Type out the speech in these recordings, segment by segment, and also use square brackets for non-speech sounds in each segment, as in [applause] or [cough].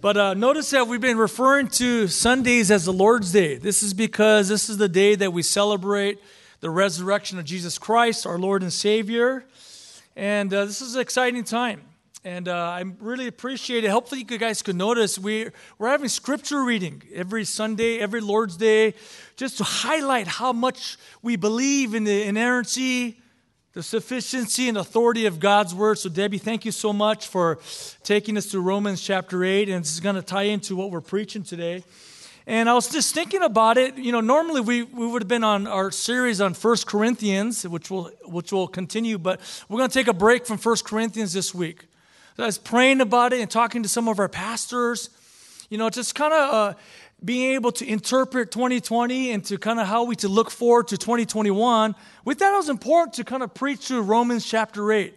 But uh, notice that we've been referring to Sundays as the Lord's Day. This is because this is the day that we celebrate the resurrection of Jesus Christ, our Lord and Savior. And uh, this is an exciting time. And uh, I really appreciate it. Hopefully, you guys could notice we, we're having scripture reading every Sunday, every Lord's Day, just to highlight how much we believe in the inerrancy, the sufficiency and authority of God's word. So, Debbie, thank you so much for taking us to Romans chapter 8. And this is going to tie into what we're preaching today. And I was just thinking about it. You know, normally we, we would have been on our series on First Corinthians, which will, which will continue, but we're going to take a break from First Corinthians this week. So I was praying about it and talking to some of our pastors. You know, just kind of uh, being able to interpret 2020 and to kind of how we to look forward to 2021, we thought it was important to kind of preach through Romans chapter 8.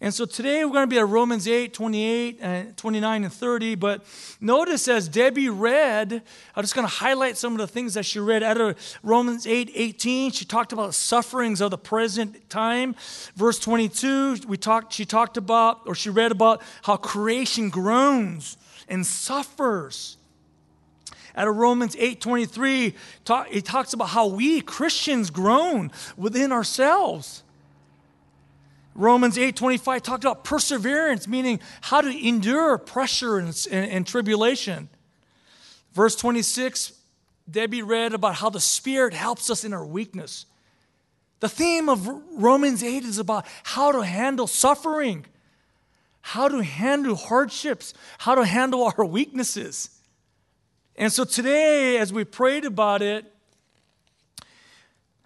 And so today we're going to be at Romans 8, 28, and 29, and 30. But notice as Debbie read, I'm just going to highlight some of the things that she read out of Romans 8, 18. She talked about sufferings of the present time. Verse 22, we talked, she talked about, or she read about how creation groans and suffers out of Romans 8:23, talk, it talks about how we Christians groan within ourselves. Romans 8:25 talked about perseverance, meaning how to endure pressure and, and, and tribulation. Verse 26, Debbie read about how the Spirit helps us in our weakness. The theme of Romans 8 is about how to handle suffering, how to handle hardships, how to handle our weaknesses. And so today, as we prayed about it,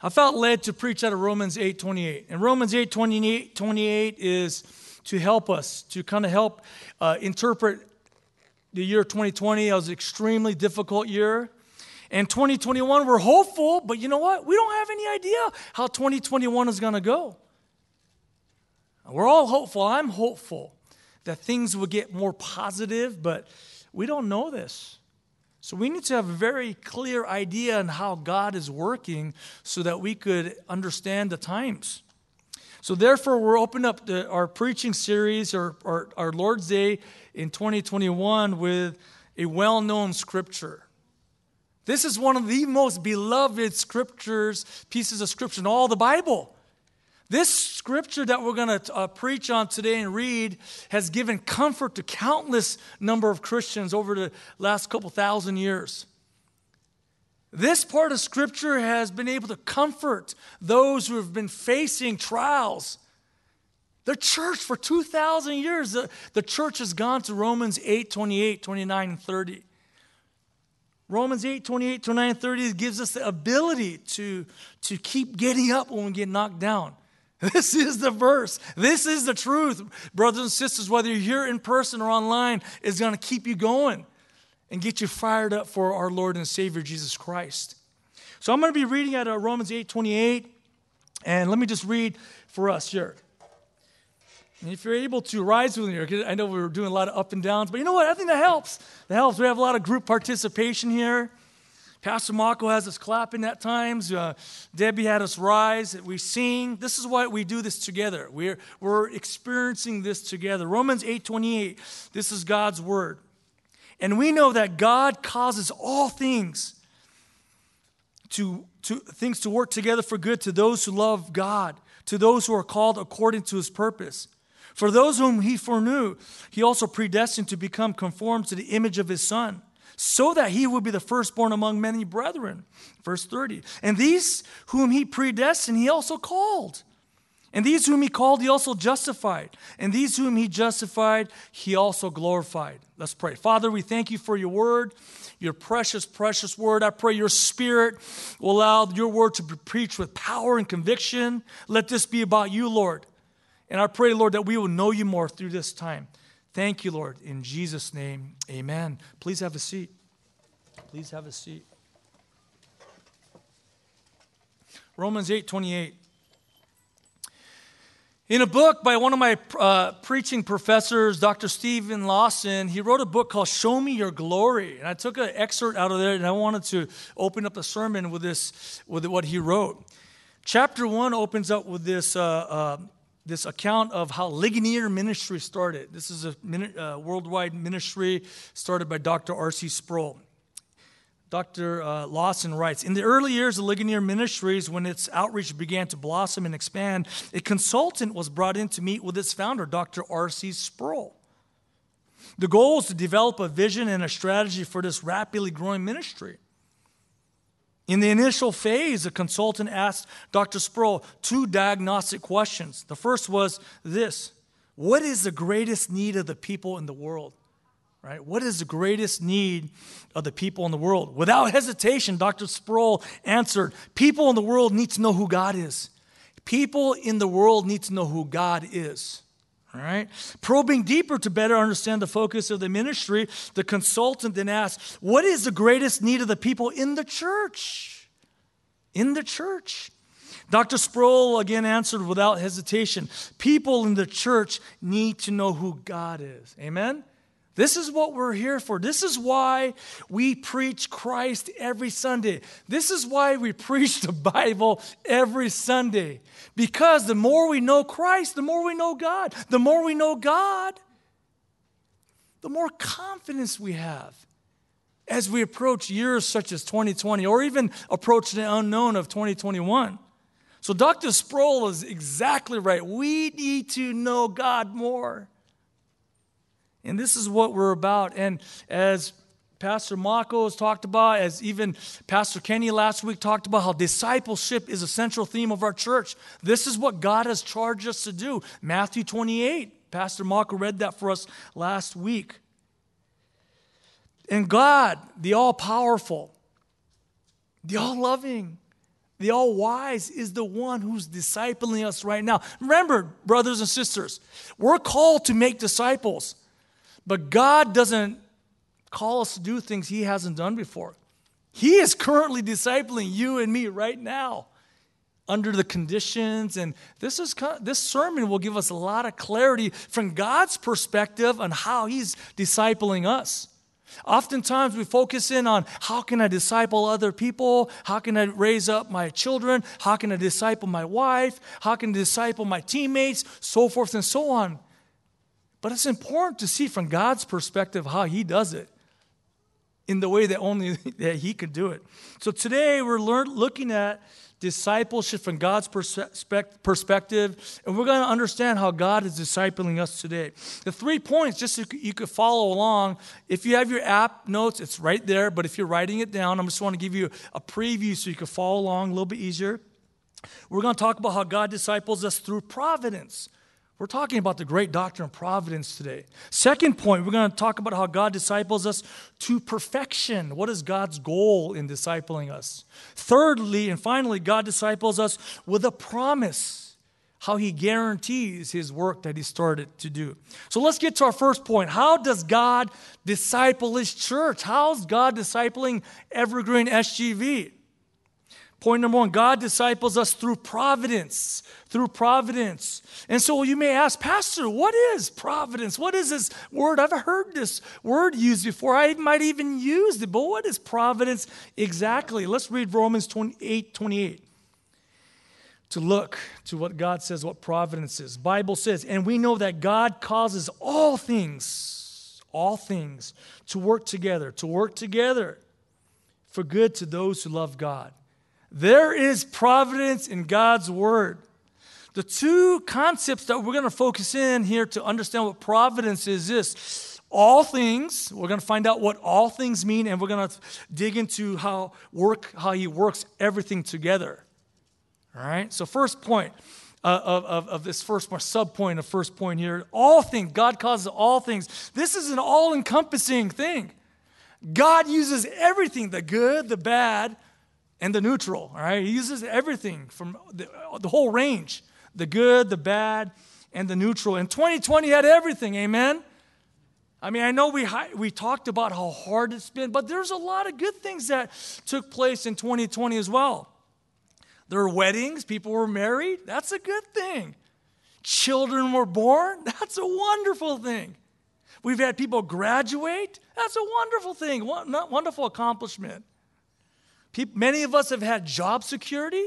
I felt led to preach out of Romans 8 28. And Romans 8 28, 28 is to help us, to kind of help uh, interpret the year 2020. It was an extremely difficult year. And 2021, we're hopeful, but you know what? We don't have any idea how 2021 is going to go. We're all hopeful. I'm hopeful that things will get more positive, but we don't know this. So we need to have a very clear idea on how God is working so that we could understand the times. So therefore, we're opening up the, our preaching series or our, our Lord's Day in 2021 with a well-known scripture. This is one of the most beloved scriptures, pieces of scripture in all the Bible. This scripture that we're going to uh, preach on today and read has given comfort to countless number of Christians over the last couple thousand years. This part of scripture has been able to comfort those who have been facing trials. The church for 2,000 years, the, the church has gone to Romans 8, 28, 29, and 30. Romans 8, 28, 29, and 30 gives us the ability to, to keep getting up when we get knocked down. This is the verse. This is the truth. Brothers and sisters, whether you're here in person or online, is going to keep you going and get you fired up for our Lord and Savior Jesus Christ. So I'm going to be reading out of Romans 8 28. And let me just read for us here. And if you're able to rise with me, I know we were doing a lot of up and downs, but you know what? I think that helps. That helps. We have a lot of group participation here. Pastor Marco has us clapping at times. Uh, Debbie had us rise. We sing. This is why we do this together. We're, we're experiencing this together. Romans 8 28, this is God's word. And we know that God causes all things to, to things to work together for good to those who love God, to those who are called according to his purpose. For those whom he foreknew, he also predestined to become conformed to the image of his son so that he would be the firstborn among many brethren. Verse 30. And these whom he predestined, he also called. And these whom he called, he also justified. And these whom he justified, he also glorified. Let's pray. Father, we thank you for your word, your precious, precious word. I pray your spirit will allow your word to be preached with power and conviction. Let this be about you, Lord. And I pray, Lord, that we will know you more through this time. Thank you, Lord. In Jesus' name, amen. Please have a seat. Please have a seat. Romans 8 28. In a book by one of my uh, preaching professors, Dr. Steven Lawson, he wrote a book called Show Me Your Glory. And I took an excerpt out of there and I wanted to open up the sermon with this, with what he wrote. Chapter one opens up with this uh, uh, this account of how Ligonier Ministry started. This is a uh, worldwide ministry started by Dr. R.C. Sproul. Dr. Uh, Lawson writes In the early years of Ligonier Ministries, when its outreach began to blossom and expand, a consultant was brought in to meet with its founder, Dr. R.C. Sproul. The goal was to develop a vision and a strategy for this rapidly growing ministry. In the initial phase, a consultant asked Dr. Sproul two diagnostic questions. The first was this What is the greatest need of the people in the world? Right? What is the greatest need of the people in the world? Without hesitation, Dr. Sproul answered People in the world need to know who God is. People in the world need to know who God is. All right? Probing deeper to better understand the focus of the ministry, the consultant then asked, What is the greatest need of the people in the church? In the church. Dr. Sproul again answered without hesitation People in the church need to know who God is. Amen? This is what we're here for. This is why we preach Christ every Sunday. This is why we preach the Bible every Sunday. Because the more we know Christ, the more we know God. The more we know God, the more confidence we have as we approach years such as 2020 or even approach the unknown of 2021. So, Dr. Sproul is exactly right. We need to know God more. And this is what we're about. And as Pastor Mako has talked about, as even Pastor Kenny last week talked about, how discipleship is a central theme of our church. This is what God has charged us to do. Matthew 28. Pastor Mako read that for us last week. And God, the all powerful, the all loving, the all wise, is the one who's discipling us right now. Remember, brothers and sisters, we're called to make disciples. But God doesn't call us to do things He hasn't done before. He is currently discipling you and me right now under the conditions. And this, is, this sermon will give us a lot of clarity from God's perspective on how He's discipling us. Oftentimes we focus in on how can I disciple other people? How can I raise up my children? How can I disciple my wife? How can I disciple my teammates? So forth and so on. But it's important to see from God's perspective how He does it in the way that only [laughs] that He could do it. So today we're learn, looking at discipleship from God's perspective, and we're going to understand how God is discipling us today. The three points, just so you could follow along. If you have your app notes, it's right there, but if you're writing it down, I just want to give you a preview so you can follow along a little bit easier. We're going to talk about how God disciples us through providence. We're talking about the great doctrine of providence today. Second point, we're going to talk about how God disciples us to perfection. What is God's goal in discipling us? Thirdly, and finally, God disciples us with a promise, how he guarantees his work that he started to do. So let's get to our first point. How does God disciple his church? How's God discipling Evergreen SGV? Point number one God disciples us through providence. Through providence. And so you may ask, Pastor, what is providence? What is this word? I've heard this word used before. I might even use it, but what is providence exactly? Let's read Romans 28 28 to look to what God says, what providence is. Bible says, and we know that God causes all things, all things to work together, to work together for good to those who love God there is providence in God's word. The two concepts that we're going to focus in here to understand what providence is this all things we're going to find out what all things mean and we're going to dig into how work how he works everything together. All right so first point uh, of, of, of, this first point sub point of first point here all things god causes all things. This is an all-encompassing thing. God uses everything the good the bad and the neutral. All right, he uses everything from the, the whole range the good, the bad, and the neutral. And 2020 had everything, amen? I mean, I know we, we talked about how hard it's been, but there's a lot of good things that took place in 2020 as well. There were weddings, people were married, that's a good thing. Children were born, [laughs] that's a wonderful thing. We've had people graduate, that's a wonderful thing, wonderful accomplishment. People, many of us have had job security.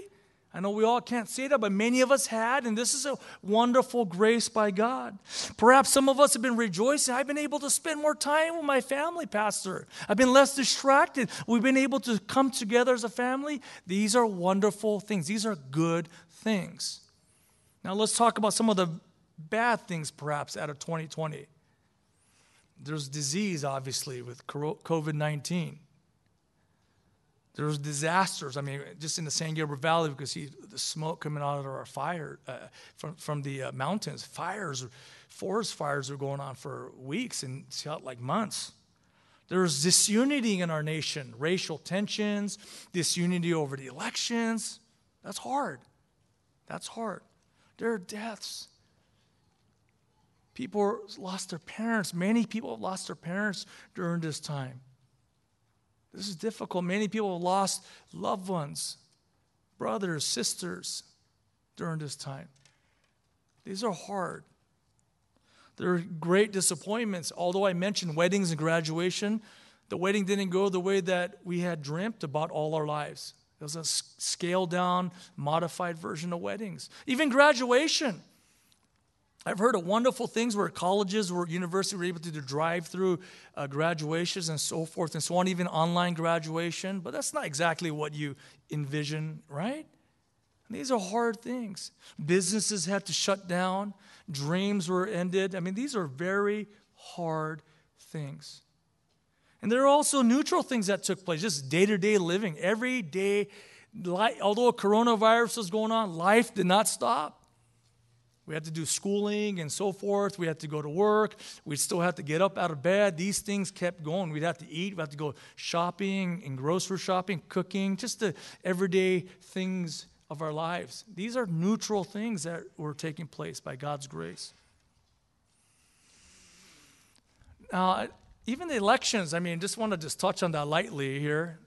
I know we all can't say that, but many of us had, and this is a wonderful grace by God. Perhaps some of us have been rejoicing. I've been able to spend more time with my family, Pastor. I've been less distracted. We've been able to come together as a family. These are wonderful things, these are good things. Now, let's talk about some of the bad things, perhaps, out of 2020. There's disease, obviously, with COVID 19. There was disasters. I mean, just in the San Gabriel Valley, we because see the smoke coming out of our fire uh, from from the uh, mountains. Fires, forest fires, were going on for weeks and felt like months. There's disunity in our nation, racial tensions, disunity over the elections. That's hard. That's hard. There are deaths. People lost their parents. Many people have lost their parents during this time. This is difficult. Many people have lost loved ones, brothers, sisters during this time. These are hard. There are great disappointments. Although I mentioned weddings and graduation, the wedding didn't go the way that we had dreamt about all our lives. It was a scaled down, modified version of weddings. Even graduation. I've heard of wonderful things where colleges or universities were able to do drive through uh, graduations and so forth and so on, even online graduation, but that's not exactly what you envision, right? these are hard things. Businesses had to shut down, dreams were ended. I mean, these are very hard things. And there are also neutral things that took place, just day to day living, every day. Although coronavirus was going on, life did not stop. We had to do schooling and so forth. We had to go to work. We still had to get up out of bed. These things kept going. We'd have to eat. We'd have to go shopping and grocery shopping, cooking, just the everyday things of our lives. These are neutral things that were taking place by God's grace. Now, even the elections, I mean, just want to just touch on that lightly here.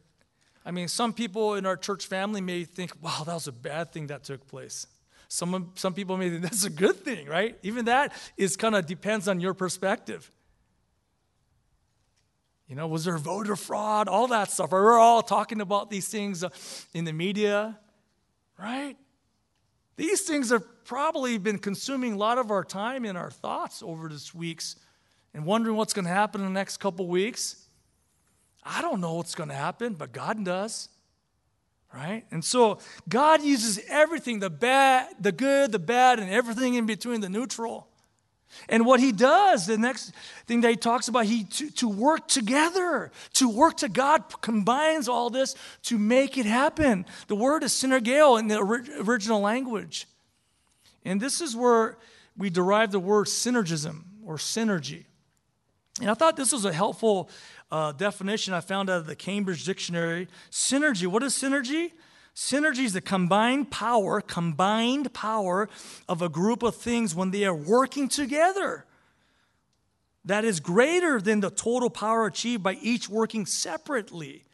I mean, some people in our church family may think, wow, that was a bad thing that took place. Some, some people may think that's a good thing, right? Even that is kind of depends on your perspective. You know, was there voter fraud? All that stuff. We're all talking about these things uh, in the media, right? These things have probably been consuming a lot of our time and our thoughts over these weeks and wondering what's going to happen in the next couple weeks. I don't know what's going to happen, but God does right? And so God uses everything the bad, the good, the bad, and everything in between, the neutral. And what he does, the next thing that he talks about, he to, to work together, to work to God combines all this to make it happen. The word is synergeo in the original language. And this is where we derive the word synergism or synergy. And I thought this was a helpful uh, definition I found out of the Cambridge Dictionary. Synergy. What is synergy? Synergy is the combined power, combined power of a group of things when they are working together. That is greater than the total power achieved by each working separately.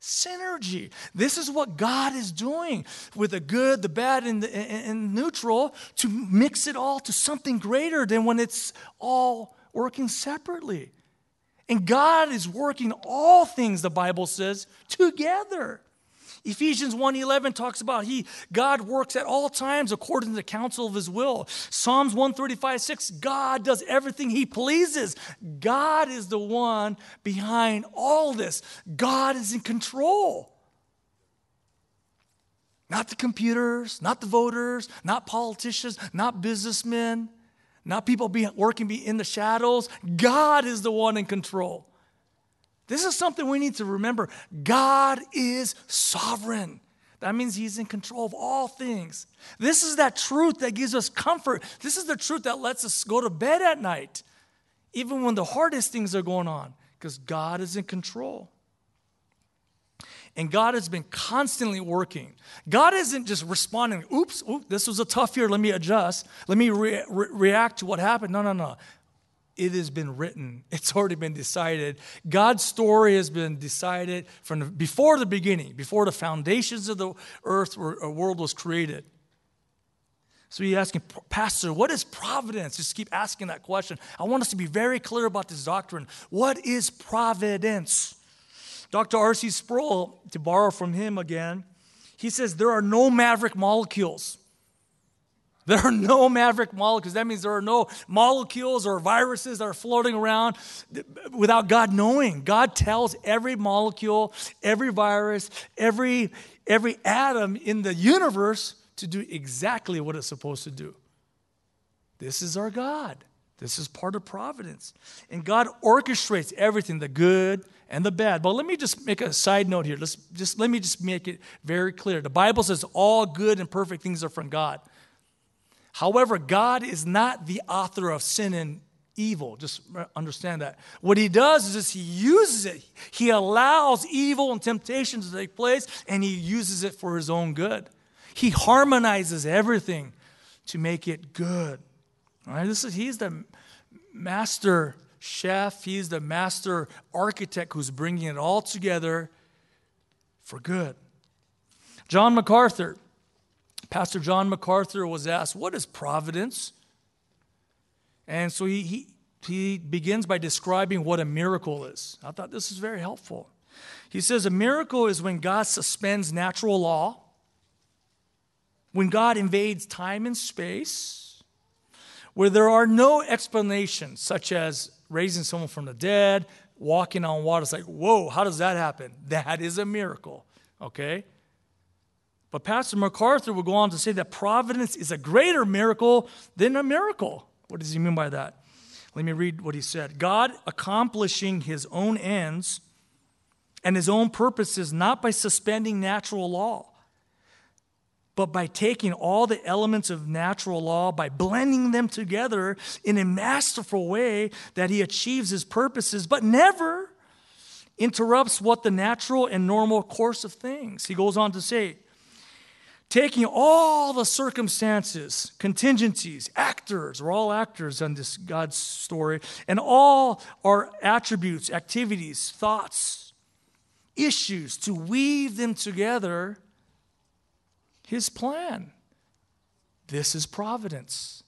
Synergy. This is what God is doing with the good, the bad, and the and neutral to mix it all to something greater than when it's all working separately. And God is working all things, the Bible says, together. Ephesians 1:11 talks about he God works at all times according to the counsel of his will. Psalms 135, 6, God does everything he pleases. God is the one behind all this. God is in control. Not the computers, not the voters, not politicians, not businessmen not people be working in the shadows. God is the one in control. This is something we need to remember. God is sovereign. That means He's in control of all things. This is that truth that gives us comfort. This is the truth that lets us go to bed at night, even when the hardest things are going on, because God is in control. And God has been constantly working. God isn't just responding, oops, oops this was a tough year, let me adjust, let me re- re- react to what happened. No, no, no. It has been written. It's already been decided. God's story has been decided from the, before the beginning, before the foundations of the earth or, or uh, world was created. So you're asking, Pastor, what is providence? Just keep asking that question. I want us to be very clear about this doctrine. What is providence? Dr. R.C. Sproul, to borrow from him again, He says there are no maverick molecules. There are no maverick molecules. That means there are no molecules or viruses that are floating around without God knowing. God tells every molecule, every virus, every, every atom in the universe to do exactly what it's supposed to do. This is our God. This is part of providence. And God orchestrates everything, the good and the bad. But let me just make a side note here. Let's just let me just make it very clear. The Bible says all good and perfect things are from God. However, God is not the author of sin and evil. Just understand that. What he does is he uses it. He allows evil and temptation to take place and he uses it for his own good. He harmonizes everything to make it good. All right? This is he's the master chef, he's the master architect who's bringing it all together for good. John MacArthur, Pastor John MacArthur was asked, What is providence? And so he, he, he begins by describing what a miracle is. I thought this is very helpful. He says, A miracle is when God suspends natural law, when God invades time and space, where there are no explanations, such as raising someone from the dead, walking on water. It's like, whoa, how does that happen? [laughs] That is a miracle, okay? But Pastor MacArthur will go on to say that providence is a greater miracle than a miracle. What does he mean by that? Let me read what he said God accomplishing his own ends and his own purposes not by suspending natural law but by taking all the elements of natural law, by blending them together in a masterful way that he achieves his purposes, but never interrupts what the natural and normal course of things. He goes on to say, taking all the circumstances, contingencies, actors, we're all actors in this God's story, and all our attributes, activities, thoughts, issues, to weave them together his plan. This is providence.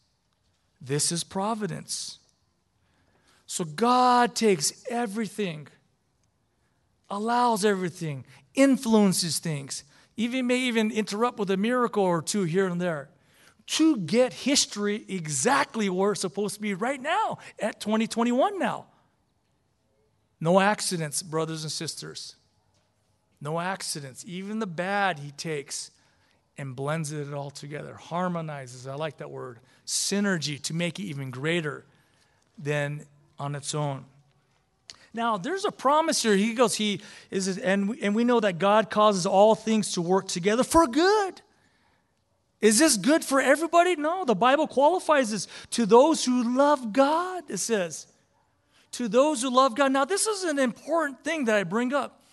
This is providence. So God takes everything, allows everything, influences things, even may even interrupt with a miracle or two here and there to get history exactly where it's supposed to be right now at 2021 now. No accidents, brothers and sisters. No accidents. Even the bad he takes and blends it all together, harmonizes. I like that word. Synergy to make it even greater than on its own. Now, there's a promise here. He goes, He is, and we, and we know that God causes all things to work together for good. Is this good for everybody? No, the Bible qualifies this to those who love God, it says. To those who love God. Now, this is an important thing that I bring up.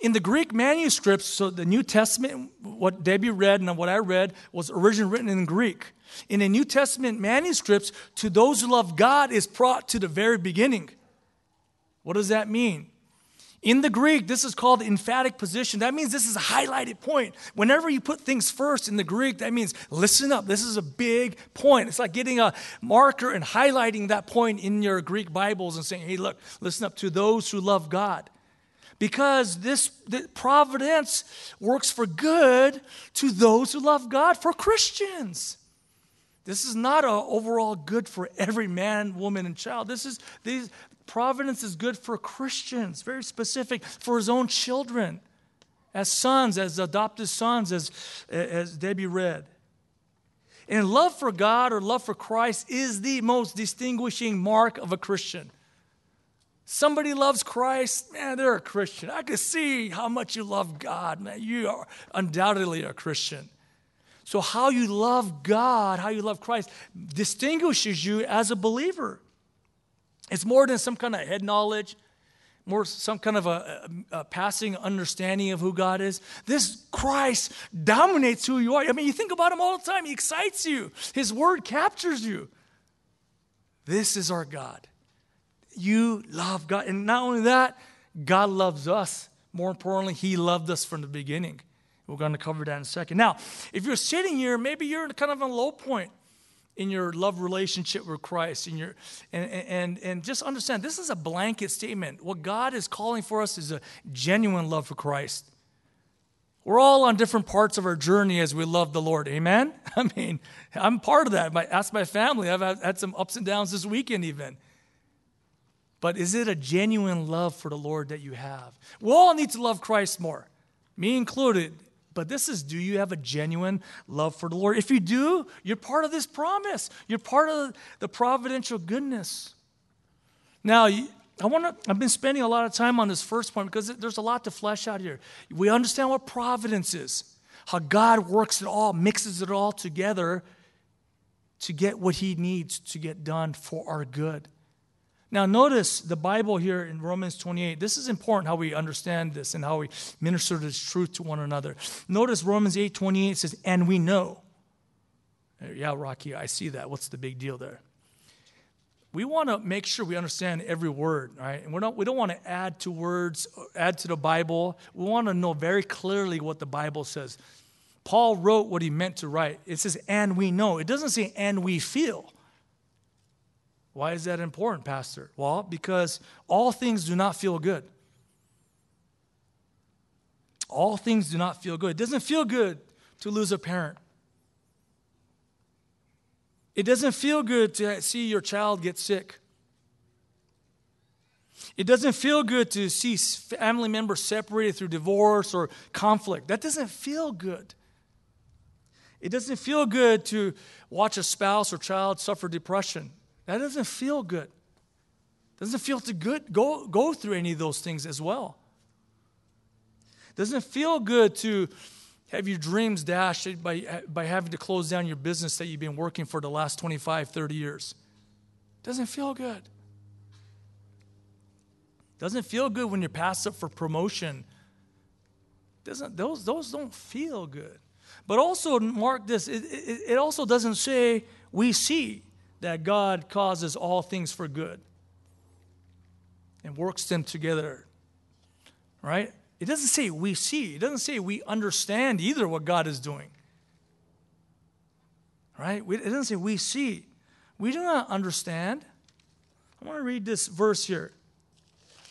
In the Greek manuscripts, so the New Testament, what Debbie read and what I read was originally written in Greek. In the New Testament manuscripts, to those who love God is brought to the very beginning. What does that mean? In the Greek, this is called emphatic position. That means this is a highlighted point. Whenever you put things first in the Greek, that means listen up. This is a big point. It's like getting a marker and highlighting that point in your Greek Bibles and saying, hey, look, listen up to those who love God because this providence works for good to those who love God, for Christians. This is not a overall good for every man, woman, and child. This is these providence is good for Christians, very specific for his own children, as sons, as adopted sons, as, as Debbie read. And love for God or love for Christ is the most distinguishing mark of a Christian. Somebody loves Christ, man, they're a Christian. I can see how much you love God, man. You are undoubtedly a Christian. So, how you love God, how you love Christ, distinguishes you as a believer. It's more than some kind of head knowledge, more some kind of a, a, a, passing understanding of who God is. This Christ dominates who you are. I mean, you think about him all the time, he excites you, his word captures you. This is our God you love God. And not only that, God loves us. More importantly, He loved us from the beginning. We're going to cover that in a second. Now, if you're sitting here, maybe you're kind of a low point in your love relationship with Christ, and, your, and, and, and just understand this is a blanket statement. What God is calling for us is a genuine love for Christ. We're all on different parts of our journey as we love the Lord. Amen? [laughs] I mean, I'm part of that. My, ask my family. I've had some ups and downs this weekend, even. But is it a genuine love for the Lord that you have? We all need to love Christ more, me included. But this is do you have a genuine love for the Lord? If you do, you're part of this promise, you're part of the providential goodness. Now, I want to, I've been spending a lot of time on this first point because there's a lot to flesh out here. We understand what providence is, how God works it all, mixes it all together to get what he needs to get done for our good. Now, notice the Bible here in Romans 28. This is important how we understand this and how we minister this truth to one another. Notice Romans 8 28 says, And we know. Yeah, Rocky, I see that. What's the big deal there? we want to make sure we understand every word, right? And we don't, we don't want to add to words, add to the Bible. We want to know very clearly what the Bible says. Paul wrote what he meant to write. It says, and we know. It doesn't say, and we feel. Why is that important, Pastor? Well, because all things do not feel good. All things do not feel good. It doesn't feel good to lose a parent. It doesn't feel good to see your child get sick. It doesn't feel good to see family members separated through divorce or conflict. That doesn't feel good. It doesn't feel good to watch a spouse or child suffer depression. That doesn't feel good. Doesn't feel to good go, go through any of those things as well. Doesn't feel good to have your dreams dashed by, by having to close down your business that you've been working for the last 25, 30 years. Doesn't feel good. Doesn't feel good when you're passed up for promotion. Doesn't, those, those don't feel good. But also, mark this, it, it, it also doesn't say we see that God causes all things for good and works them together. Right? It doesn't say we see, it doesn't say we understand either what God is doing. Right? It doesn't say we see. We do not understand. I want to read this verse here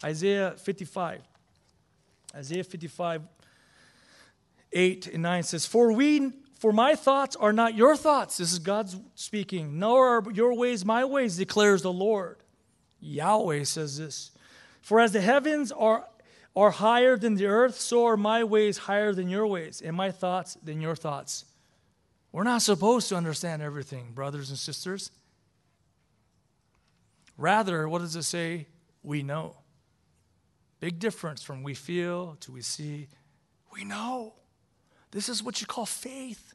Isaiah 55. Isaiah 55, 8 and 9 says, For we for my thoughts are not your thoughts. This is God speaking. Nor are your ways my ways, declares the Lord. Yahweh says this. For as the heavens are are higher than the earth, so are my ways higher than your ways, and my thoughts than your thoughts. We're not supposed to understand everything, brothers and sisters. Rather, what does it say? We know. Big difference from we feel to we see. We know. This is what you call faith.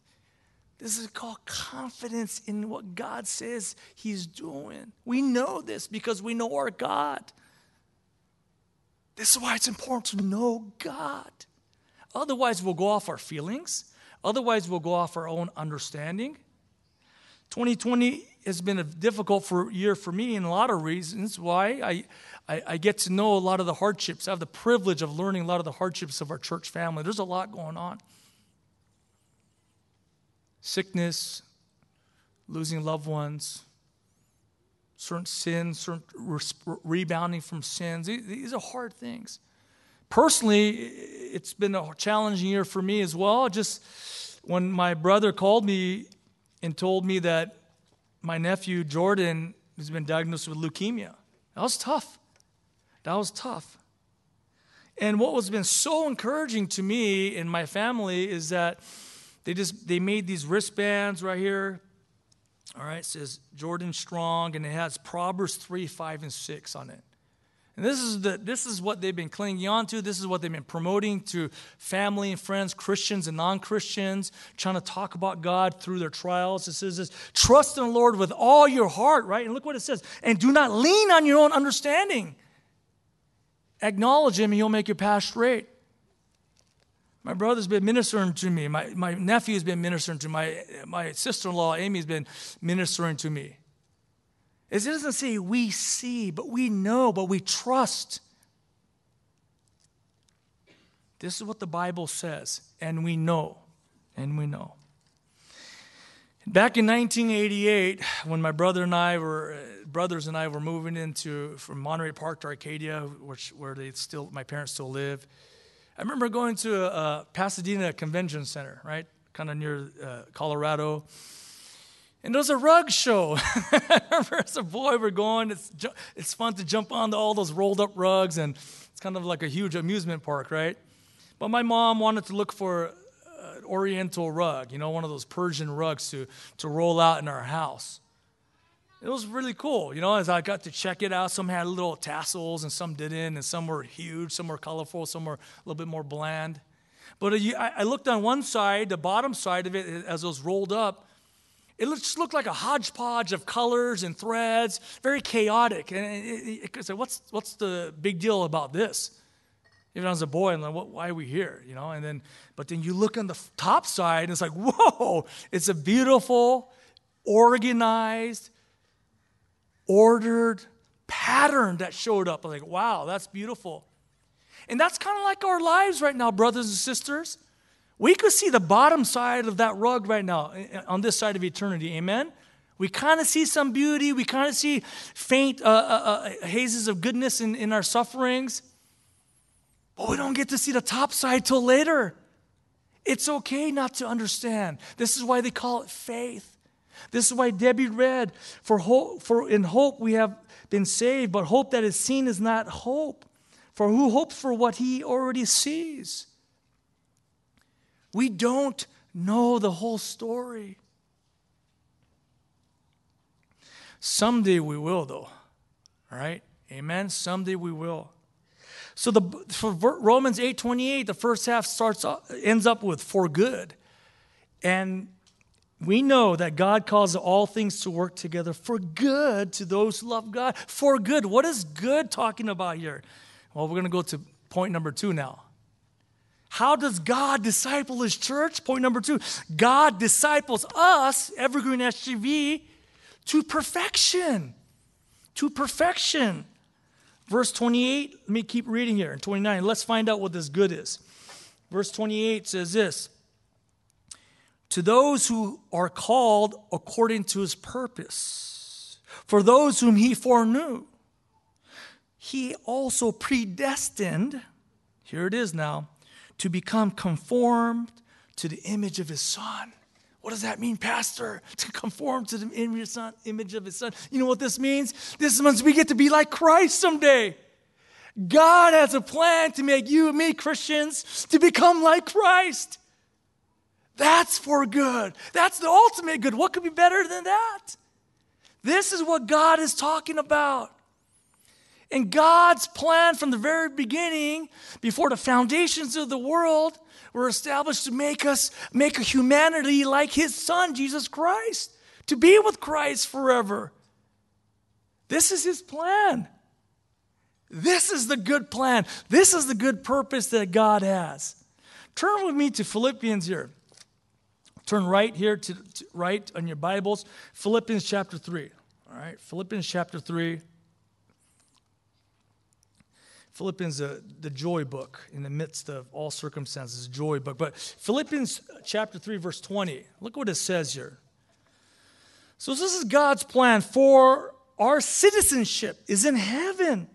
This is called confidence in what God says He's doing. We know this because we know our God. This is why it's important to know God. Otherwise, we'll go off our feelings. Otherwise, we'll go off our own understanding. 2020 has been a difficult for, year for me in a lot of reasons. Why? I, I, I, get to know a lot of the hardships. I have the privilege of learning a lot of the hardships of our church family. There's a lot going on sickness, losing loved ones, certain sins, certain re- rebounding from sins. These are hard things. Personally, it's been a challenging year for me as well. Just when my brother called me and told me that my nephew Jordan has been diagnosed with leukemia, that was tough. That was tough. And what was been so encouraging to me and my family is that they just they made these wristbands right here all right, says Jordan Strong, and it has Proverbs 3, 5, and 6 on it. And this is, the, this is what they've been clinging on to. This is what they've been promoting to family and friends, Christians and non Christians, trying to talk about God through their trials. It says this trust in the Lord with all your heart, right? And look what it says. And do not lean on your own understanding. Acknowledge Him, and He'll make your path straight. My brother's been ministering to me. My, my nephew's been ministering to me. My, my sister in law, Amy's been ministering to me. It doesn't say we see, but we know, but we trust. This is what the Bible says, and we know, and we know. Back in 1988, when my brother and I were brothers and I were moving into from Monterey Park to Arcadia, which where they still my parents still live, I remember going to a, Pasadena Convention Center, right? Kind of near uh, Colorado. And there was a rug show. [laughs] I remember as a boy, we're going, it's, it's fun to jump onto all those rolled up rugs, and it's kind of like a huge amusement park, right? But my mom wanted to look for an oriental rug, you know, one of those Persian rugs to, to roll out in our house. It was really cool, you know, as I got to check it out. Some had little tassels and some didn't, and some were huge, some were colorful, some were a little bit more bland. But I looked on one side, the bottom side of it, as it was rolled up, it just looked like a hodgepodge of colors and threads, very chaotic. And it, it, what's, what's the big deal about this? Even as a boy, I'm like, what, why are we here? You know, and then, but then you look on the top side, and it's like, [laughs] whoa, it's a beautiful, organized, ordered pattern that showed up. Like, wow, that's beautiful. And that's kind of like our lives right now, brothers and sisters. We could see the bottom side of that rug right now eh, eh, on this side of eternity. Amen? We kind of see some beauty. We kind of see faint uh, uh, uh, hazes of goodness in, in our sufferings. But we don't get to see the top side till later. It's okay not to understand. This is why they call it faith. This is why Debbie read, for, hope, for in hope we have been saved, but hope that is seen is not hope. For who hopes for what he already sees? We don't know the whole story. Someday we will, though. All right? Amen. Someday we will. So the for Romans 8:28, the first half starts uh, ends up with for good. And we know that God causes all things to work together for good to those who love God. For good. What is good talking about here? Well, we're going to go to point number 2 now. How does God disciple his church? Point number two God disciples us, Evergreen SGV, to perfection. To perfection. Verse 28, let me keep reading here. In 29, let's find out what this good is. Verse 28 says this To those who are called according to his purpose, for those whom he foreknew, he also predestined. Here it is now to become conformed to the image of his son. What does that mean, Pastor? [laughs] To conform to the image of his son. You know what this means? This means we get to be like Christ someday. God has a plan to make you and me, Christians, to become like Christ. That's for good. That's the ultimate good. What could be better than that? This is what God is talking about. And God's plan from the very beginning, before the foundations of the world were established to make us, make a humanity like his son, Jesus Christ, to be with Christ forever. This is his plan. This is the good plan. This is the good purpose that God has. Turn with me to Philippians here. Turn right here to, to right on your Bibles, Philippians chapter 3. All right, Philippians chapter 3. Philippians, uh, the joy book in the midst of all circumstances, joy book. But Philippians chapter 3, verse 20, look what it says here. So, this is God's plan for our citizenship is in heaven,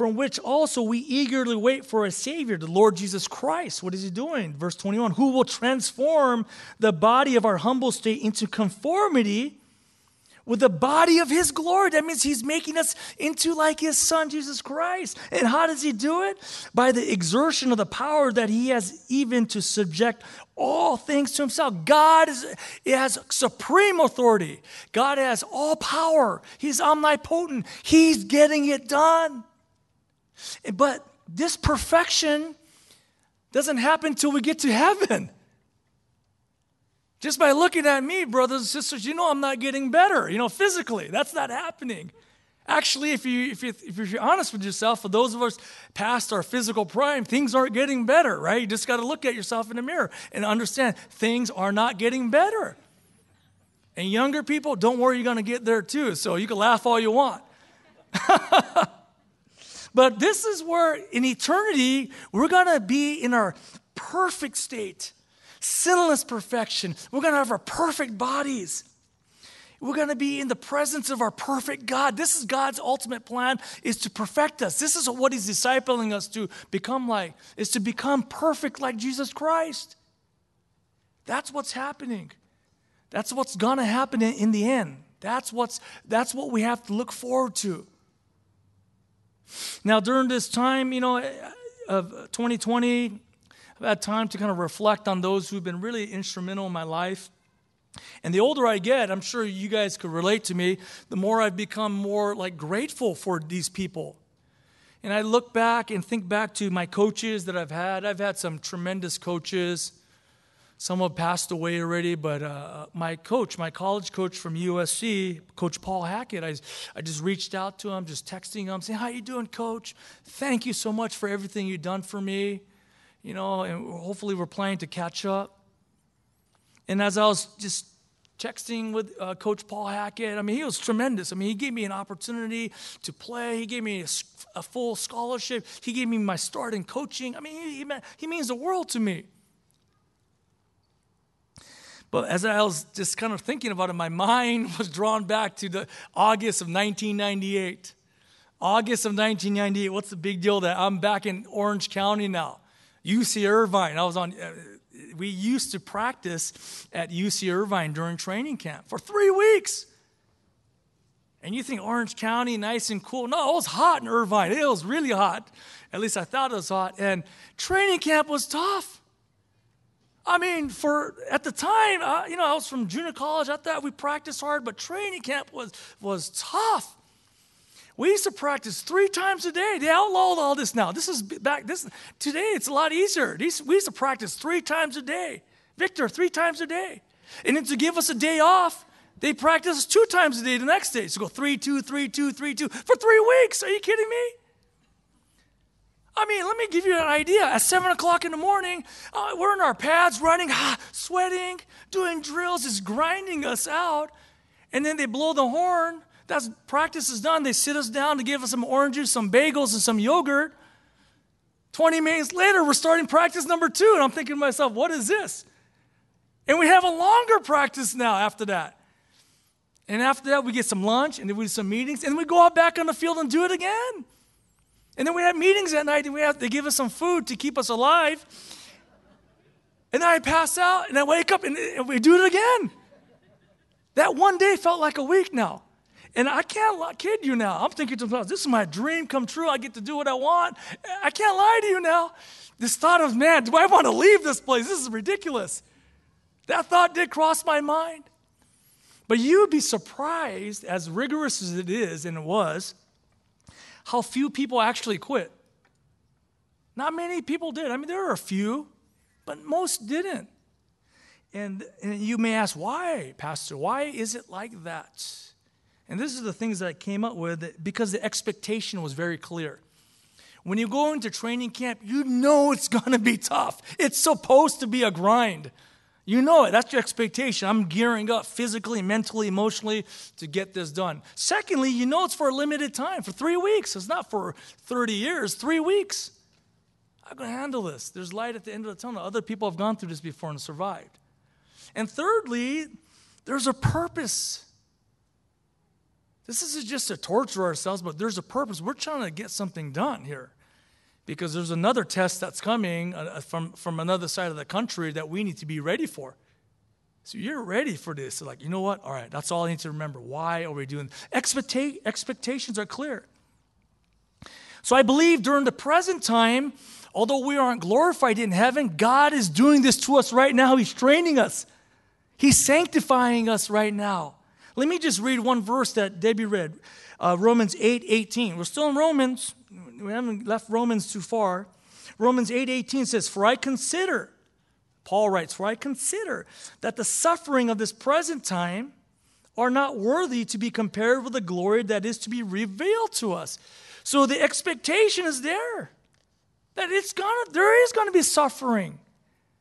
from which also we eagerly wait for a Savior, the Lord Jesus Christ. What is He doing? Verse 21 Who will transform the body of our humble state into conformity with the body of his glory. That means he's making us into like his son, Jesus Christ. And how does he do it? By the exertion of the power that he has even to subject all things to himself. God is, has supreme authority. God has all power. He's omnipotent. He's getting it done. But this perfection doesn't happen until we get to heaven. Just by looking at me, brothers and sisters, you know I'm not getting better, you know, physically. That's not happening. Actually, if, you, if, you, if you're honest with yourself, for those of us past our physical prime, things aren't getting better, right? You just got to look at yourself in the mirror and understand things are not getting better. And younger people, don't worry, you're going to get there too. So you can laugh all you want. [laughs] but this is where in eternity, we're going to be in our perfect state sinless perfection. We're going to have our perfect bodies. We're going to be in the presence of our perfect God. This is God's ultimate plan is to perfect us. This is what he's discipling us to become like, is to become perfect like Jesus Christ. That's what's happening. That's what's going to happen in, in the end. That's what's that's what we have to look forward to. Now during this time, you know, of 2020, I've had time to kind of reflect on those who've been really instrumental in my life. And the older I get, I'm sure you guys could relate to me, the more I've become more like grateful for these people. And I look back and think back to my coaches that I've had. I've had some tremendous coaches. Some have passed away already, but uh, my coach, my college coach from USC, Coach Paul Hackett, I, I just reached out to him, just texting him, saying, "How you doing, Coach? Thank you so much for everything you've done for me. You know, and hopefully we're planning to catch up." And as I was just texting with uh, Coach Paul Hackett, I mean, he was tremendous. I mean, he gave me an opportunity to play. He gave me a, a full scholarship. He gave me my start in coaching. I mean, he, he, he means the world to me. But as I was just kind of thinking about it, my mind [laughs] was drawn back to the August of 1998. August of 1998. What's the big deal that I'm back in Orange County now? UC Irvine. I was on uh, we used to practice at UC Irvine during training camp for three weeks. And you think Orange County, nice and cool. No, it was hot in Irvine. It was really hot. At least I thought it was hot. And training camp was tough. I mean, for at the time, uh, you know, I was from junior college. I thought we practiced hard, but training camp was was tough. We used to practice three times a day. They outlawed all this now. This is back this today it's a lot easier. These, we used to practice three times a day. Victor, three times a day. And then to give us a day off, they practice two times a day the next day. So go three, two, three, two, three, two for three weeks. Are you kidding me? I mean, let me give you an idea. At seven o'clock in the morning, uh, we're in our pads running, [laughs] ah, sweating, doing drills, is grinding us out. And then they blow the horn that's practice is done. They sit us down to give us some oranges, some bagels, and some yogurt. 20 minutes later, we're starting practice number two. And I'm thinking to myself, what is this? And we have a longer practice now after that. And after that, we get some lunch and then we do some meetings. And we go out back on the field and do it again. And then we have meetings at night and we have to give us some food to keep us alive. And I pass out and I wake up and we do it again. That one day felt like a week now. And I can't kid you now. I'm thinking to myself, this is my dream come true. I get to do what I want. I can't lie to you now. This thought of, man, do I want to leave this place? This is ridiculous. That thought did cross my mind. But you would be surprised, as rigorous as it is, and it was, how few people actually quit. Not many people did. I mean, there are a few, but most didn't. And, and you may ask, why, Pastor? Why is it like that? And this is the things that I came up with because the expectation was very clear. When you go into training camp, you know it's going to be tough. It's supposed to be a grind. You know it. That's your expectation. I'm gearing up physically, mentally, emotionally to get this done. Secondly, you know it's for a limited time, for three weeks. It's not for 30 years, three weeks. I'm going to handle this. There's light at the end of the tunnel. Other people have gone through this before and survived. And thirdly, there's a purpose. This isn't just to torture ourselves, but there's a purpose. We're trying to get something done here because there's another test that's coming uh, uh, from, from another side of the country that we need to be ready for. So you're ready for this. So like, you know what? All right, that's all I need to remember. Why are we doing Expecta- expectations are clear. So I believe during the present time, although we aren't glorified in heaven, God is doing this to us right now. He's training us. He's sanctifying us right now. Let me just read one verse that Debbie read uh, Romans 8 18. We're still in Romans. We haven't left Romans too far. Romans 8 18 says, For I consider, Paul writes, For I consider that the suffering of this present time are not worthy to be compared with the glory that is to be revealed to us. So the expectation is there that it's gonna, there is to be suffering.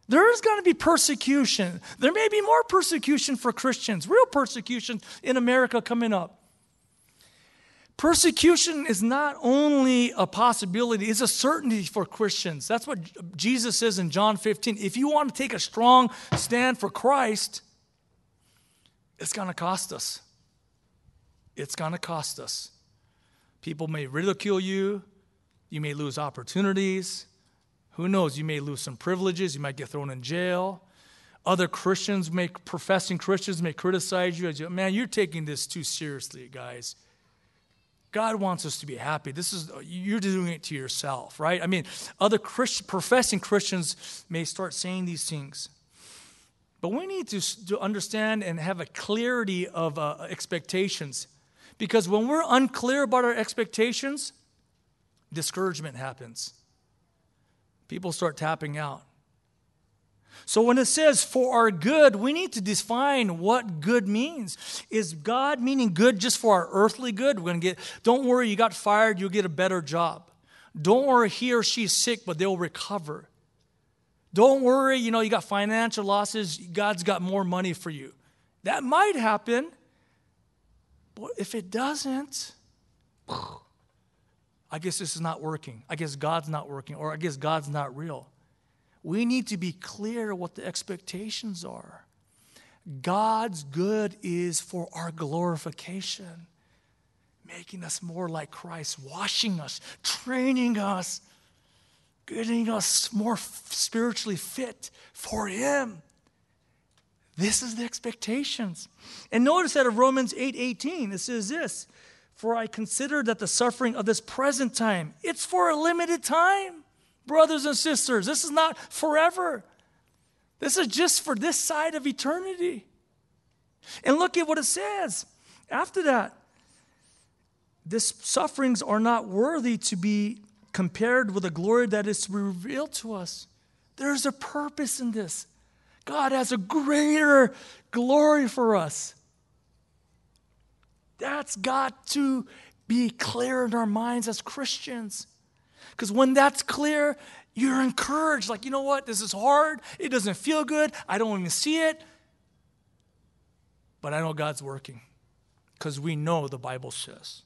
There is going to be persecution. There may be more persecution for Christians, real persecution in America coming up. Persecution is not only a possibility, it's a certainty for Christians. That's what Jesus says in John 15. If you want to take a strong stand for Christ, it's going to cost us. it's going to cost us. People may ridicule you, you may lose opportunities. Who knows? You may lose some privileges, you might get thrown in jail. Other Christians, may, professing Christians, may criticize you as you, man, you're taking this too seriously, guys. God wants us to be happy. This is you're doing it to yourself, right? I mean, other Christ, professing Christians may start saying these things. But we need to, to understand and have a clarity of uh, expectations. Because when we're unclear about our expectations, discouragement happens. People start tapping out. So when it says for our good, we need to define what good means. Is God meaning good just for our earthly good? We're going to get don't worry, you got fired, you'll get a better job. Don't worry, he or she's sick, but they'll recover. Don't worry, you know, you got financial losses, God's got more money for you. That might happen. But if it doesn't, I guess this is not working. I guess God's not working, or I guess God's not real. We need to be clear what the expectations are. God's good is for our glorification, making us more like Christ, washing us, training us, getting us more spiritually fit for Him. This is the expectations. And notice that of Romans 8 18, it says this For I consider that the suffering of this present time, it's for a limited time, brothers and sisters. This is not forever. This is just for this side of eternity. And look at what it says after that. This sufferings are not worthy to be compared with the glory that is to be revealed to us. There's a purpose in this. God has a greater glory for us. That's got to be clear in our minds as Christians. Because when that's clear, you're encouraged. Like, you know what? This is hard. It doesn't feel good. I don't even see it. But I know God's working because we know the Bible says.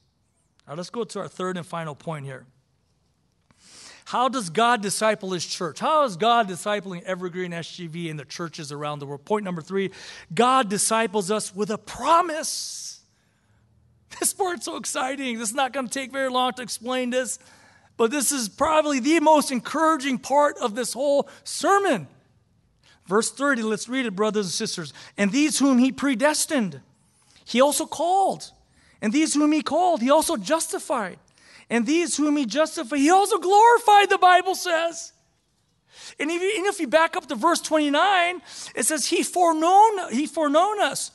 Now, let's go to our third and final point here. How does God disciple his church? How is God discipling Evergreen SGV and the churches around the world? Point number three God disciples us with a promise. [laughs] This part's so exciting. This is not going to take very long to explain this, but this is probably the most encouraging part of this whole sermon. Verse 30, let's read it, brothers and sisters. And these whom he predestined, he also called. And these whom he called, he also justified. And these whom he justified, he also glorified, the Bible says. And if, you, if you back up to verse 29, it says, He foreknown, he foreknown us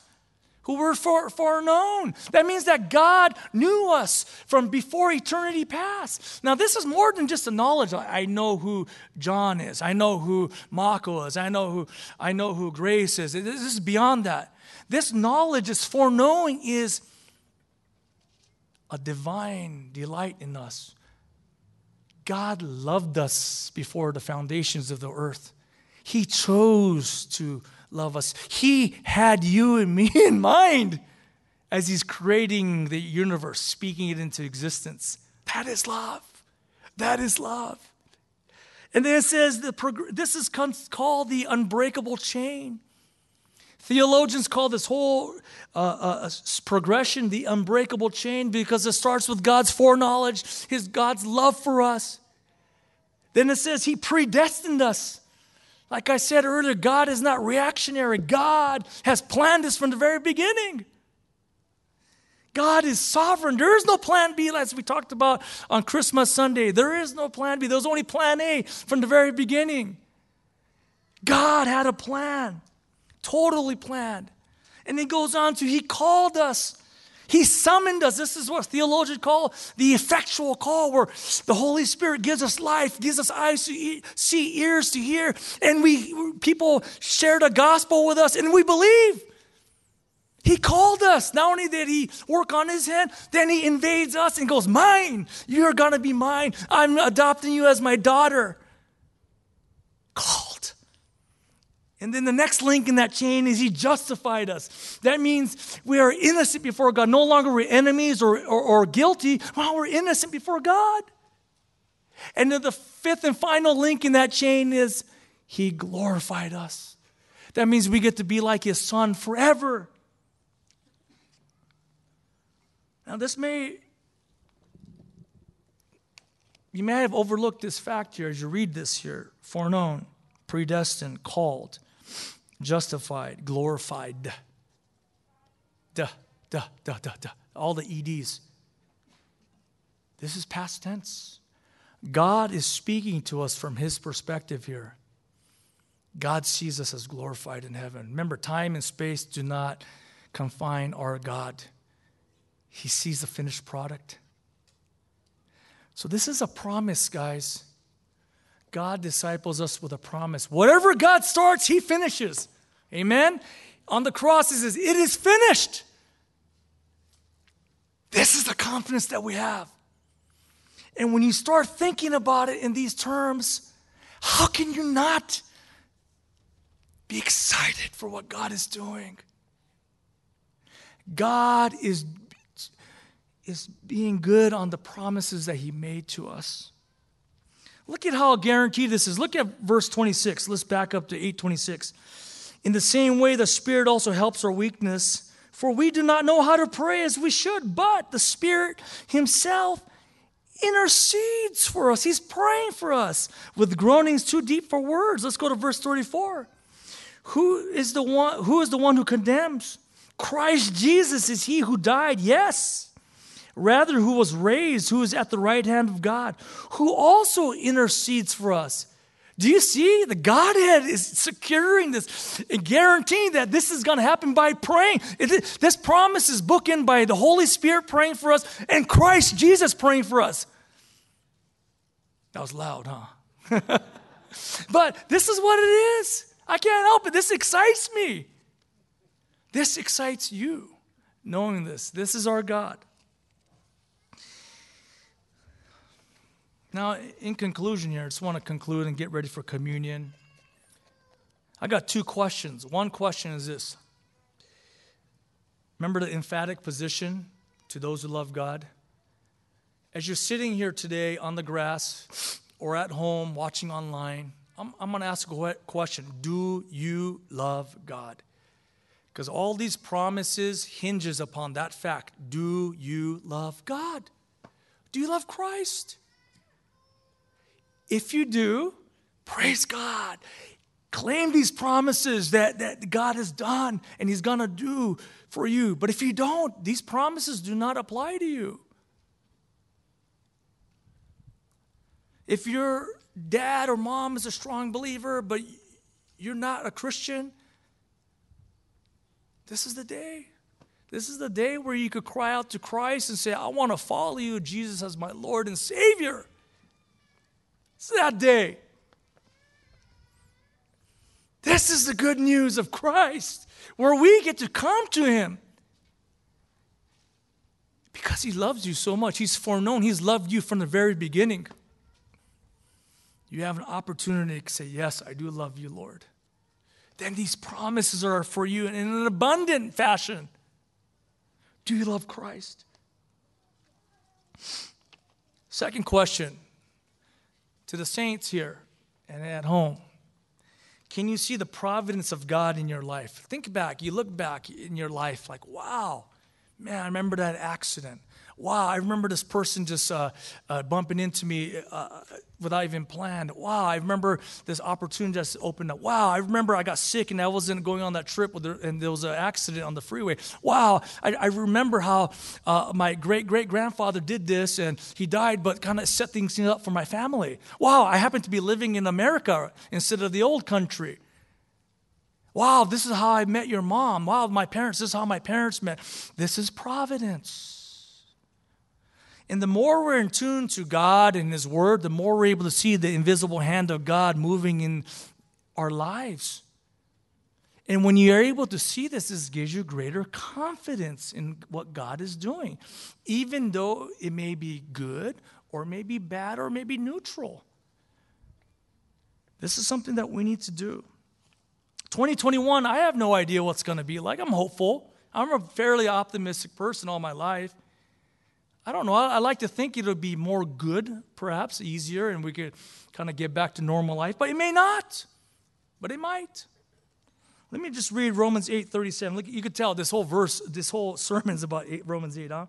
who were foreknown. That means that God knew us from before eternity past. Now, this is more than just a knowledge. I know who John is. I know who Mako is. I know who I know who Grace is. This is beyond that. This knowledge, this foreknowing, is a divine delight in us. God loved us before the foundations of the earth. He chose to love us. He had you and me [laughs] in mind as He's creating the universe, speaking it into existence. That is love. That is love. And then it says the this is called the unbreakable chain. Theologians call this whole uh, uh, progression the unbreakable chain because it starts with God's foreknowledge, His God's love for us. Then it says He predestined us. Like I said earlier, God is not reactionary. God has planned this from the very beginning. God is sovereign. There is no plan B, as we talked about on Christmas Sunday. There is no plan B. There's only plan A from the very beginning. God had a plan, totally planned. And he goes on to, He called us. He summoned us. This is what theologians call the effectual call, where the Holy Spirit gives us life, gives us eyes to see, ears to hear, and we people share the gospel with us, and we believe. He called us. Not only did he work on his hand, then he invades us and goes, Mine, you're gonna be mine. I'm adopting you as my daughter. Called. And then the next link in that chain is He justified us. That means we are innocent before God. No longer we're enemies or, or, or guilty. Well, we're innocent before God. And then the fifth and final link in that chain is He glorified us. That means we get to be like His Son forever. Now, this may, you may have overlooked this fact here as you read this here foreknown, predestined, called, justified, glorified. Duh, duh, duh, duh, duh. All the EDs. This is past tense. God is speaking to us from his perspective here. God sees us as glorified in heaven. Remember, time and space do not confine our God, He sees the finished product. So, this is a promise, guys. God disciples us with a promise. Whatever God starts, He finishes. Amen? On the cross, He says, It is finished. This is the confidence that we have. And when you start thinking about it in these terms, how can you not be excited for what God is doing? God is, is being good on the promises that He made to us. Look at how guaranteed this is. Look at verse 26. Let's back up to 826. In the same way, the Spirit also helps our weakness, for we do not know how to pray as we should, but the Spirit Himself intercedes for us. He's praying for us with groanings too deep for words. Let's go to verse 34. Who is the one who is the one who condemns? Christ Jesus is he who died, yes. Rather, who was raised, who is at the right hand of God, who also intercedes for us. Do you see? The Godhead is securing this and guaranteeing that this is going to happen by praying. It, this promise is bookended by the Holy Spirit praying for us and Christ Jesus praying for us. That was loud, huh? [laughs] but this is what it is. I can't help it. This excites me. This excites you, knowing this. This is our God. Now, in conclusion here, I just want to conclude and get ready for communion. I got two questions. One question is this Remember the emphatic position to those who love God? As you're sitting here today on the grass or at home watching online, I'm, I'm going to ask a question Do you love God? Because all these promises hinges upon that fact. Do you love God? Do you love Christ? If you do, praise God. Claim these promises that, that God has done and He's going to do for you. But if you don't, these promises do not apply to you. If your dad or mom is a strong believer, but you're not a Christian, this is the day. This is the day where you could cry out to Christ and say, I want to follow you, Jesus, as my Lord and Savior. It's that day. This is the good news of Christ, where we get to come to Him because He loves you so much. He's foreknown, He's loved you from the very beginning. You have an opportunity to say, Yes, I do love you, Lord then these promises are for you in an abundant fashion. Do you love Christ? Second question to the saints here and at home Can you see the providence of God in your life? Think back, you look back in your life like, wow, man, I remember that accident wow, I remember this person just uh, uh, bumping into me uh, without even planned. Wow, I remember this opportunity just opened up. Wow, I remember I got sick and I wasn't going on that trip the, and there was an accident on the freeway. Wow, I, I remember how uh, my great great grandfather did this and he died, but kind of set things up for my family. Wow, I happen to be living in America instead of the old country. Wow, this is how I met your mom. Wow, my parents, this is how my parents met. This is providence. And the more we're in tune to God and His Word, the more we're able to see the invisible hand of God moving in our lives. And when you're able to see this, this gives you greater confidence in what God is doing, even though it may be good or may be bad or may be neutral. This is something that we need to do. 2021, I have no idea what's going to be like. I'm hopeful. I'm a fairly optimistic person all my life. I don't know. I, I like to think it'll be more good, perhaps easier, and we could kind of get back to normal life. But it may not. But it might. Let me just read Romans 8 37. Look, you could tell this whole verse, this whole [laughs] sermon is about eight, Romans 8, huh?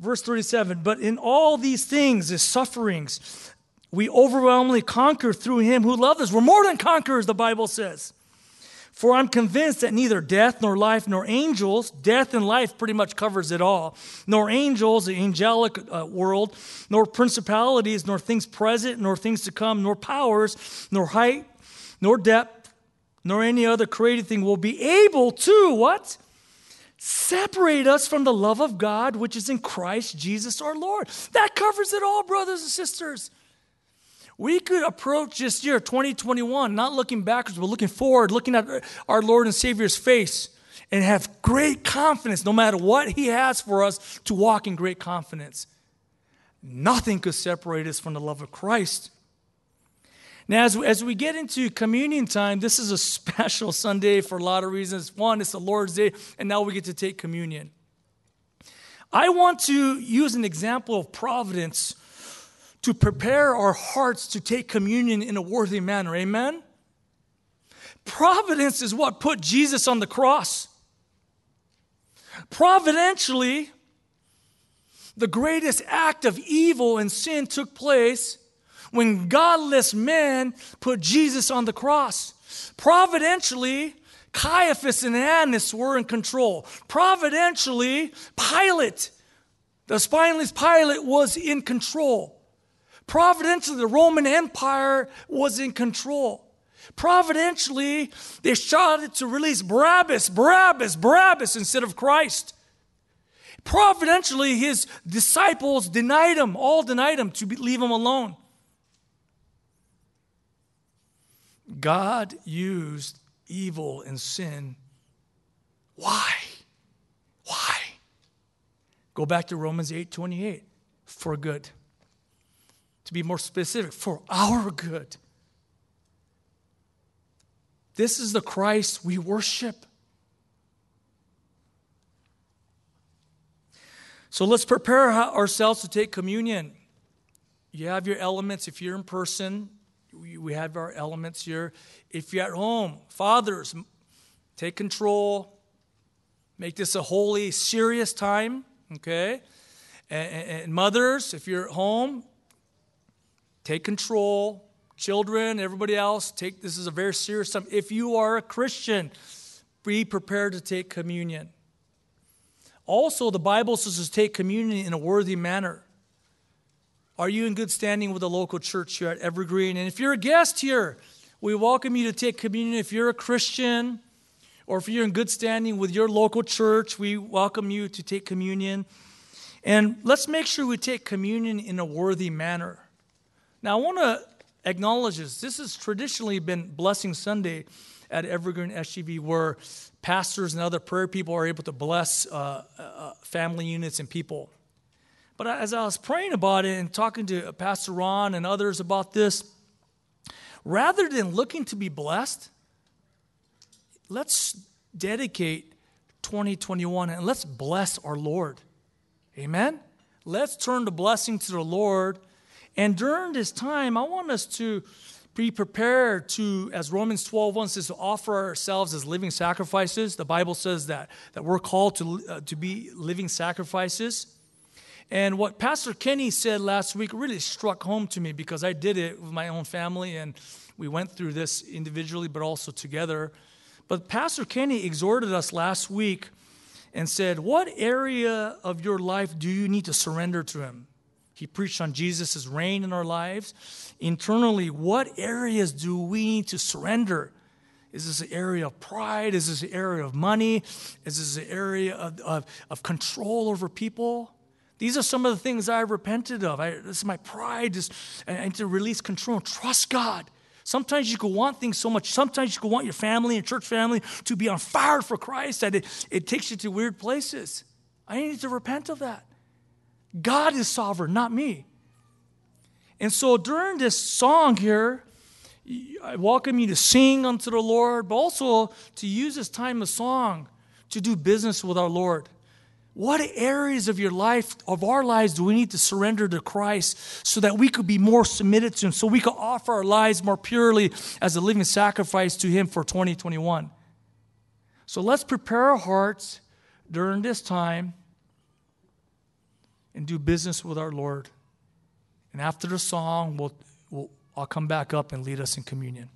Verse 37 But in all these things, the sufferings, we overwhelmingly conquer through him who loved us. We're more than conquerors, the Bible says. For I'm convinced that neither death nor life nor angels, death and life pretty much covers it all, nor angels, the angelic uh, world, nor principalities, nor things present, nor things to come, nor powers, nor height, nor depth, nor any other created thing will be able to what? Separate us from the love of God which is in Christ Jesus our Lord. That covers it all, brothers and sisters. We could approach this year, 2021, not looking backwards, but looking forward, looking at our Lord and Savior's face, and have great confidence no matter what He has for us to walk in great confidence. Nothing could separate us from the love of Christ. Now, as, we, as we get into communion time, this is a [laughs] special Sunday for a lot of reasons. One, it's the Lord's Day, and now we get to take communion. I want to use an example of providence to prepare our hearts to take communion in a worthy manner. Amen? Providence is what put Jesus on the cross. Providentially, the greatest act of evil and sin took place when godless men put Jesus on the cross. Providentially, Caiaphas and Annas were in control. Providentially, Pilate, the spineless Pilate, was in control. Providentially, the Roman Empire was in control. Providentially, they shouted to release Barabbas, Barabbas, Barabbas instead of Christ. Providentially, his disciples denied him, all denied him to leave him alone. God used evil and sin. Why? Why? Go back to Romans 8 28 for good to be more specific, for our good. This is the Christ we worship. So let's prepare ourselves to take communion. You have your elements. If you're in person, we have our elements here. If you're at home, fathers, take control. Make this a holy, serious time, okay? And, mothers, if you're at home, Take control. Children, everybody else, take this is a very serious time. If you are a Christian, be prepared to take communion. Also, the Bible says to take communion in a worthy manner. Are you in good standing with the local church here at Evergreen? And if you're a guest here, we welcome you to take communion. If you're a Christian, or if you're in good standing with your local church, we welcome you to take communion. And let's make sure we take communion in a worthy manner. Now, I want to acknowledge this. This has traditionally been Blessing Sunday at Evergreen SGV, where pastors and other prayer people are able to bless uh, uh, family units and people. But as I was praying about it and talking to Pastor Ron and others about this, rather than looking to be blessed, let's dedicate 2021 and let's bless our Lord. Amen? Let's turn the blessing to the Lord and during this time, I want us to be prepared to, as Romans 12 1 says, to offer ourselves as living sacrifices. The Bible says that, that we're called to, uh, to be living sacrifices. And what Pastor Kenny said last week really struck home to me because I did it with my own family and we went through this individually but also together. But Pastor Kenny exhorted us last week and said, What area of your life do you need to surrender to Him? He preached on Jesus' reign in our lives. Internally, what areas do we need to surrender? Is this an area of pride? Is this an area of money? Is this an area of, of, of control over people? These are some of the things I've repented of. I, this is my pride. Just, I need to release control. Trust God. Sometimes you can want things so much. Sometimes you can want your family and church family to be on fire for Christ that it, it takes you to weird places. I need to repent of that. God is sovereign, not me. And so during this song here, I welcome you to sing unto the Lord, but also to use this time of song to do business with our Lord. What areas of your life, of our lives, do we need to surrender to Christ so that we could be more submitted to Him, so we could offer our lives more purely as a living sacrifice to Him for 2021? So let's prepare our hearts during this time and do business with our Lord. And after the song, we'll, we'll, I'll come back up and lead us in communion.